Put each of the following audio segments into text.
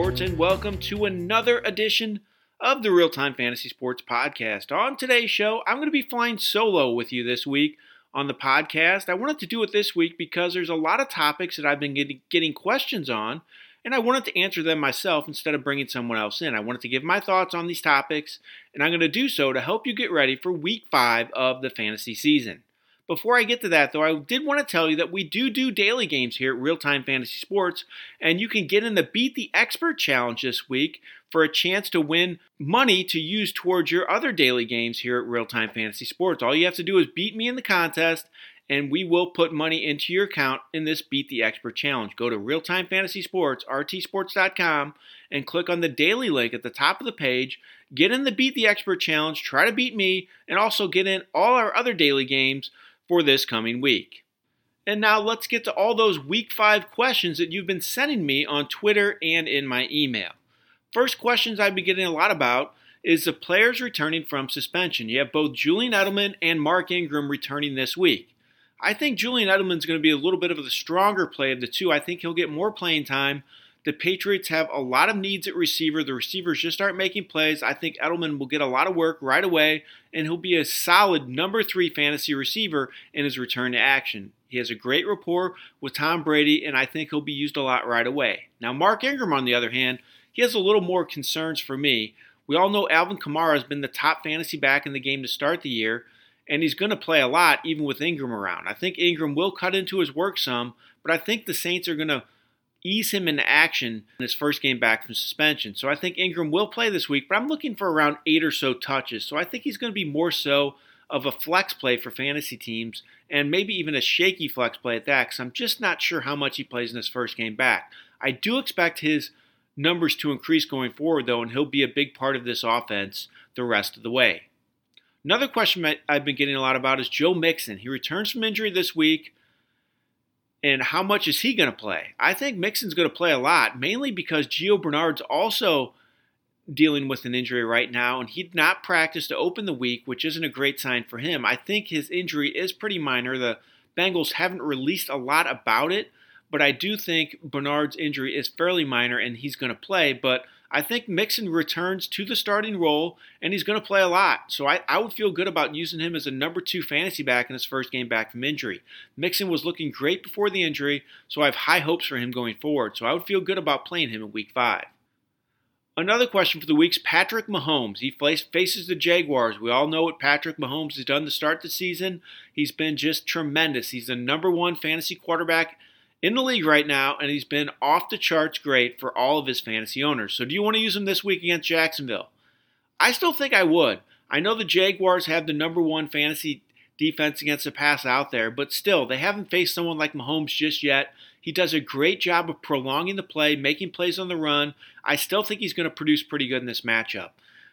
Sports, and welcome to another edition of the Real Time Fantasy Sports Podcast. On today's show, I'm going to be flying solo with you this week on the podcast. I wanted to do it this week because there's a lot of topics that I've been getting, getting questions on, and I wanted to answer them myself instead of bringing someone else in. I wanted to give my thoughts on these topics, and I'm going to do so to help you get ready for week five of the fantasy season. Before I get to that, though, I did want to tell you that we do do daily games here at Real Time Fantasy Sports, and you can get in the Beat the Expert Challenge this week for a chance to win money to use towards your other daily games here at Real Time Fantasy Sports. All you have to do is beat me in the contest, and we will put money into your account in this Beat the Expert Challenge. Go to Real Time Fantasy Sports, rtsports.com, and click on the daily link at the top of the page. Get in the Beat the Expert Challenge, try to beat me, and also get in all our other daily games for this coming week. And now let's get to all those week five questions that you've been sending me on Twitter and in my email. First questions I've been getting a lot about is the players returning from suspension. You have both Julian Edelman and Mark Ingram returning this week. I think Julian Edelman is going to be a little bit of the stronger play of the two. I think he'll get more playing time the Patriots have a lot of needs at receiver. The receivers just aren't making plays. I think Edelman will get a lot of work right away, and he'll be a solid number three fantasy receiver in his return to action. He has a great rapport with Tom Brady, and I think he'll be used a lot right away. Now, Mark Ingram, on the other hand, he has a little more concerns for me. We all know Alvin Kamara has been the top fantasy back in the game to start the year, and he's going to play a lot even with Ingram around. I think Ingram will cut into his work some, but I think the Saints are going to ease him into action in his first game back from suspension. So I think Ingram will play this week, but I'm looking for around eight or so touches. So I think he's going to be more so of a flex play for fantasy teams and maybe even a shaky flex play at that because I'm just not sure how much he plays in his first game back. I do expect his numbers to increase going forward, though, and he'll be a big part of this offense the rest of the way. Another question I've been getting a lot about is Joe Mixon. He returns from injury this week. And how much is he going to play? I think Mixon's going to play a lot, mainly because Gio Bernard's also dealing with an injury right now, and he'd not practice to open the week, which isn't a great sign for him. I think his injury is pretty minor. The Bengals haven't released a lot about it, but I do think Bernard's injury is fairly minor and he's going to play. But I think Mixon returns to the starting role and he's going to play a lot. So I, I would feel good about using him as a number two fantasy back in his first game back from injury. Mixon was looking great before the injury, so I have high hopes for him going forward. So I would feel good about playing him in week five. Another question for the week's Patrick Mahomes. He faces the Jaguars. We all know what Patrick Mahomes has done to start the season. He's been just tremendous. He's the number one fantasy quarterback in the league right now, and he's been off the charts great for all of his fantasy owners. So, do you want to use him this week against Jacksonville? I still think I would. I know the Jaguars have the number one fantasy defense against the pass out there, but still, they haven't faced someone like Mahomes just yet. He does a great job of prolonging the play, making plays on the run. I still think he's going to produce pretty good in this matchup.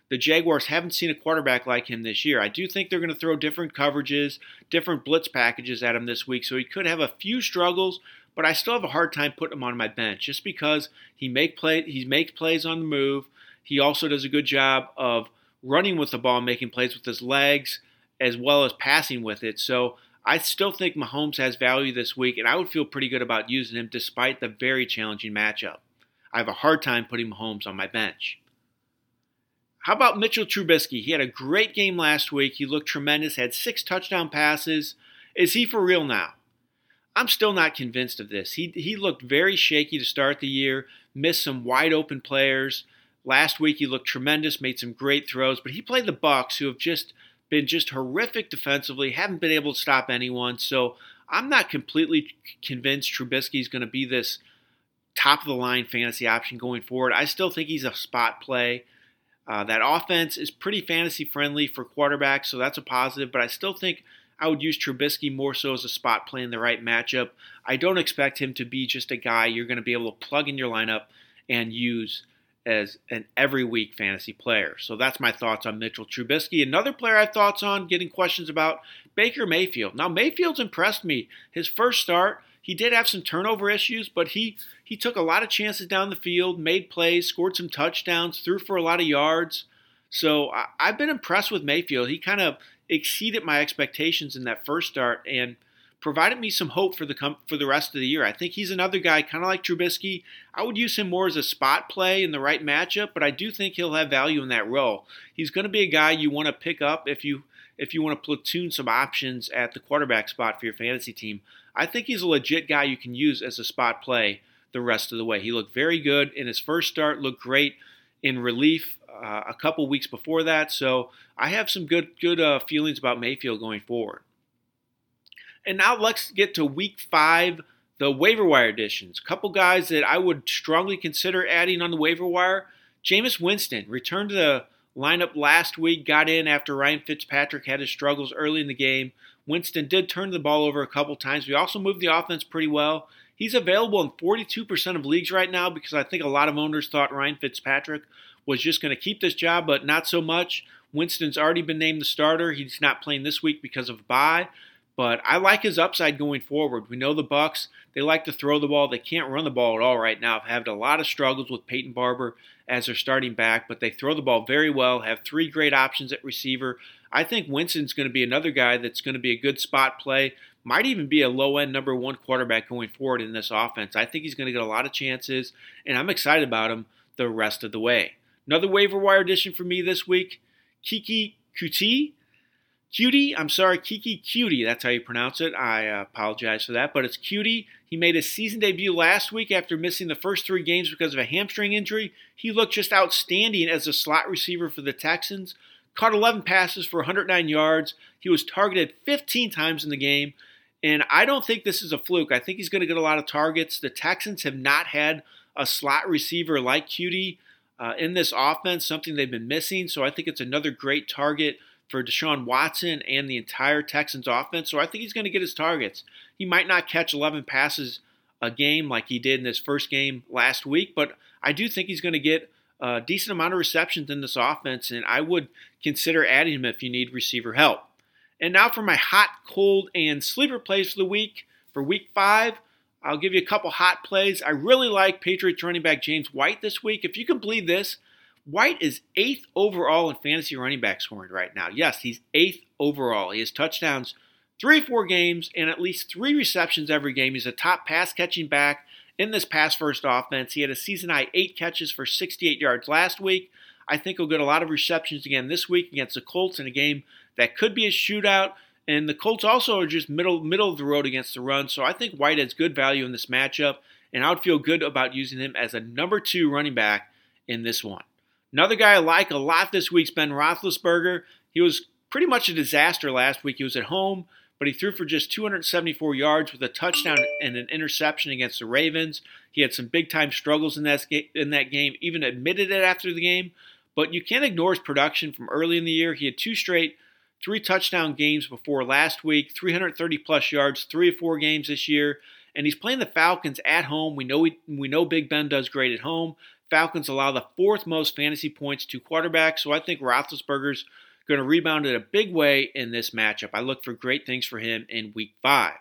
The Jaguars haven't seen a quarterback like him this year. I do think they're going to throw different coverages, different blitz packages at him this week, so he could have a few struggles, but I still have a hard time putting him on my bench just because he make play he makes plays on the move. He also does a good job of running with the ball, making plays with his legs as well as passing with it. So I still think Mahomes has value this week, and I would feel pretty good about using him despite the very challenging matchup. I have a hard time putting Mahomes on my bench. How about Mitchell Trubisky? He had a great game last week. He looked tremendous, had six touchdown passes. Is he for real now? I'm still not convinced of this. He he looked very shaky to start the year, missed some wide open players. Last week he looked tremendous, made some great throws, but he played the Bucs who have just been just horrific defensively, haven't been able to stop anyone. So I'm not completely convinced Trubisky is going to be this top of the line fantasy option going forward. I still think he's a spot play. Uh, that offense is pretty fantasy friendly for quarterbacks, so that's a positive. But I still think I would use Trubisky more so as a spot play in the right matchup. I don't expect him to be just a guy you're going to be able to plug in your lineup and use as an every week fantasy player. So that's my thoughts on Mitchell Trubisky. Another player I have thoughts on, getting questions about, Baker Mayfield. Now Mayfield's impressed me. His first start, he did have some turnover issues, but he he took a lot of chances down the field, made plays, scored some touchdowns, threw for a lot of yards. So I, have been impressed with Mayfield. He kind of exceeded my expectations in that first start. And provided me some hope for the com- for the rest of the year. I think he's another guy, kind of like Trubisky. I would use him more as a spot play in the right matchup, but I do think he'll have value in that role. He's going to be a guy you want to pick up if you if you want to platoon some options at the quarterback spot for your fantasy team. I think he's a legit guy you can use as a spot play the rest of the way. He looked very good in his first start, looked great in relief uh, a couple weeks before that. So I have some good good uh, feelings about Mayfield going forward. And now let's get to week five, the waiver wire additions. A couple guys that I would strongly consider adding on the waiver wire. Jameis Winston returned to the lineup last week, got in after Ryan Fitzpatrick had his struggles early in the game. Winston did turn the ball over a couple times. We also moved the offense pretty well. He's available in 42% of leagues right now because I think a lot of owners thought Ryan Fitzpatrick was just going to keep this job, but not so much. Winston's already been named the starter. He's not playing this week because of a bye. But I like his upside going forward. We know the Bucs; they like to throw the ball. They can't run the ball at all right now. Have had a lot of struggles with Peyton Barber as their starting back, but they throw the ball very well. Have three great options at receiver. I think Winston's going to be another guy that's going to be a good spot play. Might even be a low end number one quarterback going forward in this offense. I think he's going to get a lot of chances, and I'm excited about him the rest of the way. Another waiver wire addition for me this week Keke Coutee Cutie, I'm sorry, Keke Coutee, that's how you pronounce it. I uh, apologize for that, but it's Cutie. He made his season debut last week after missing the first three games because of a hamstring injury. He looked just outstanding as a slot receiver for the Texans. Caught 11 passes for 109 yards. He was targeted 15 times in the game. And I don't think this is a fluke. I think he's going to get a lot of targets. The Texans have not had a slot receiver like Cutie uh, in this offense, something they've been missing. So I think it's another great target for Deshaun Watson and the entire Texans offense. So I think he's going to get his targets. He might not catch 11 passes a game like he did in his first game last week, but I do think he's going to get a decent amount of receptions in this offense, and I would consider adding him if you need receiver help. And now for my hot, cold, and sleeper plays for the week. For week five, I'll give you a couple hot plays. I really like Patriots running back James White this week. If you can believe this, White is eighth overall in fantasy running back scoring right now. Yes, he's eighth overall. He has touchdowns three, four games, and at least three receptions every game. He's a top pass catching back in this pass first offense. He had a season high eight catches for 68 yards last week. I think he'll get a lot of receptions again this week against the Colts in a game that could be a shootout. And the Colts also are just middle middle of the road against the run. So I think White has good value in this matchup, and I would feel good about using him as a number two running back in this one. Another guy I like a lot this week's Ben Roethlisberger. He was pretty much a disaster last week. He was at home, but he threw for just 274 yards with a touchdown and an interception against the Ravens. He had some big time struggles in that in that game. Even admitted it after the game. But you can't ignore his production from early in the year. He had two straight three touchdown games before last week, 330 plus yards, three or four games this year, and he's playing the Falcons at home. We know we, we know Big Ben does great at home. Falcons allow the fourth most fantasy points to quarterbacks, so I think Roethlisberger's going to rebound in a big way in this matchup. I look for great things for him in Week Five.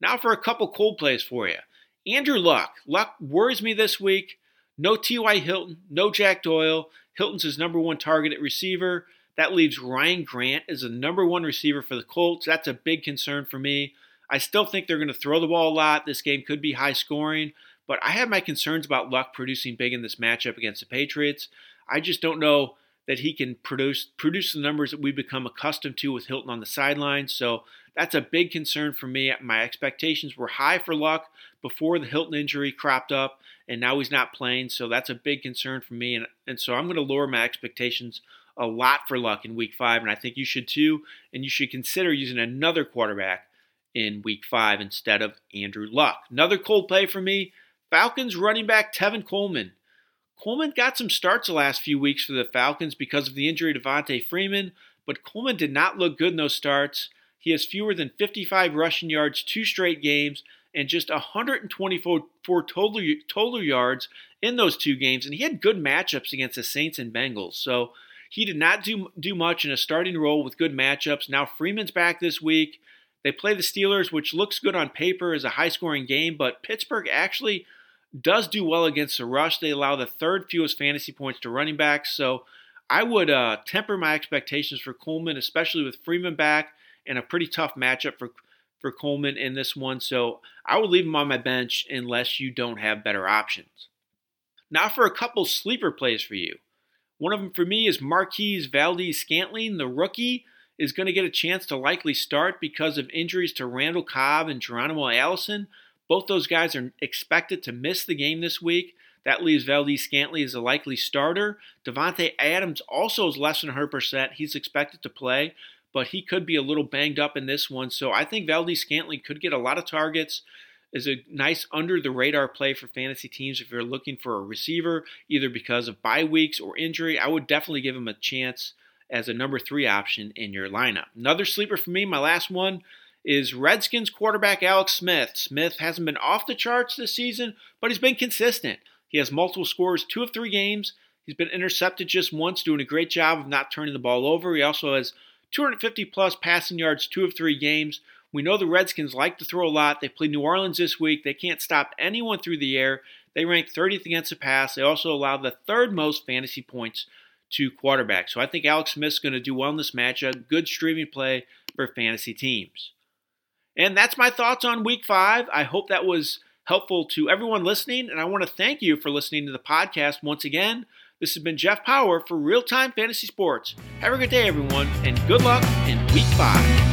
Now for a couple cold plays for you. Andrew Luck. Luck worries me this week. No T.Y. Hilton, no Jack Doyle. Hilton's his number one target at receiver. That leaves Ryan Grant as the number one receiver for the Colts. That's a big concern for me. I still think they're going to throw the ball a lot. This game could be high scoring, but I have my concerns about Luck producing big in this matchup against the Patriots. I just don't know that he can produce produce the numbers that we've become accustomed to with Hilton on the sidelines. So that's a big concern for me. My expectations were high for Luck before the Hilton injury cropped up, and now he's not playing. So that's a big concern for me. And, and so I'm going to lower my expectations a lot for Luck in week five, and I think you should too. And you should consider using another quarterback in week five instead of Andrew Luck. Another cold play for me Falcons running back Tevin Coleman. Coleman got some starts the last few weeks for the Falcons because of the injury to Devonta Freeman, but Coleman did not look good in those starts. He has fewer than 55 rushing yards two straight games and just 124 total, total yards in those two games. And he had good matchups against the Saints and Bengals. So he did not do, do much in a starting role with good matchups. Now Freeman's back this week. They play the Steelers, which looks good on paper as a high scoring game, but Pittsburgh actually does do well against the rush. They allow the third fewest fantasy points to running backs. So I would uh, temper my expectations for Coleman, especially with Freeman back and a pretty tough matchup for for Coleman in this one, so I would leave him on my bench unless you don't have better options. Now for a couple sleeper plays for you. One of them for me is Marquez Valdes-Scantling, the rookie, is going to get a chance to likely start because of injuries to Randall Cobb and Geronimo Allison. Both those guys are expected to miss the game this week. That leaves Valdes-Scantling as a likely starter. Davante Adams also is less than 100%. He's expected to play, but he could be a little banged up in this one. So I think Valdes-Scantling could get a lot of targets. Is a nice under the radar play for fantasy teams if you're looking for a receiver, either because of bye weeks or injury. I would definitely give him a chance as a number three option in your lineup. Another sleeper for me, my last one, is Redskins quarterback Alex Smith. Smith hasn't been off the charts this season, but he's been consistent. He has multiple scores, two of three games. He's been intercepted just once, doing a great job of not turning the ball over. He also has 250 plus passing yards, two of three games. We know the Redskins like to throw a lot. They play New Orleans this week. They can't stop anyone through the air. They rank 30th against the pass. They also allow the third most fantasy points to quarterbacks. So I think Alex Smith's going to do well in this matchup. Good streaming play for fantasy teams. And that's my thoughts on week five. I hope that was helpful to everyone listening. And I want to thank you for listening to the podcast once again. This has been Jeff Power for Real Time Fantasy Sports. Have a good day, everyone, and good luck in week five.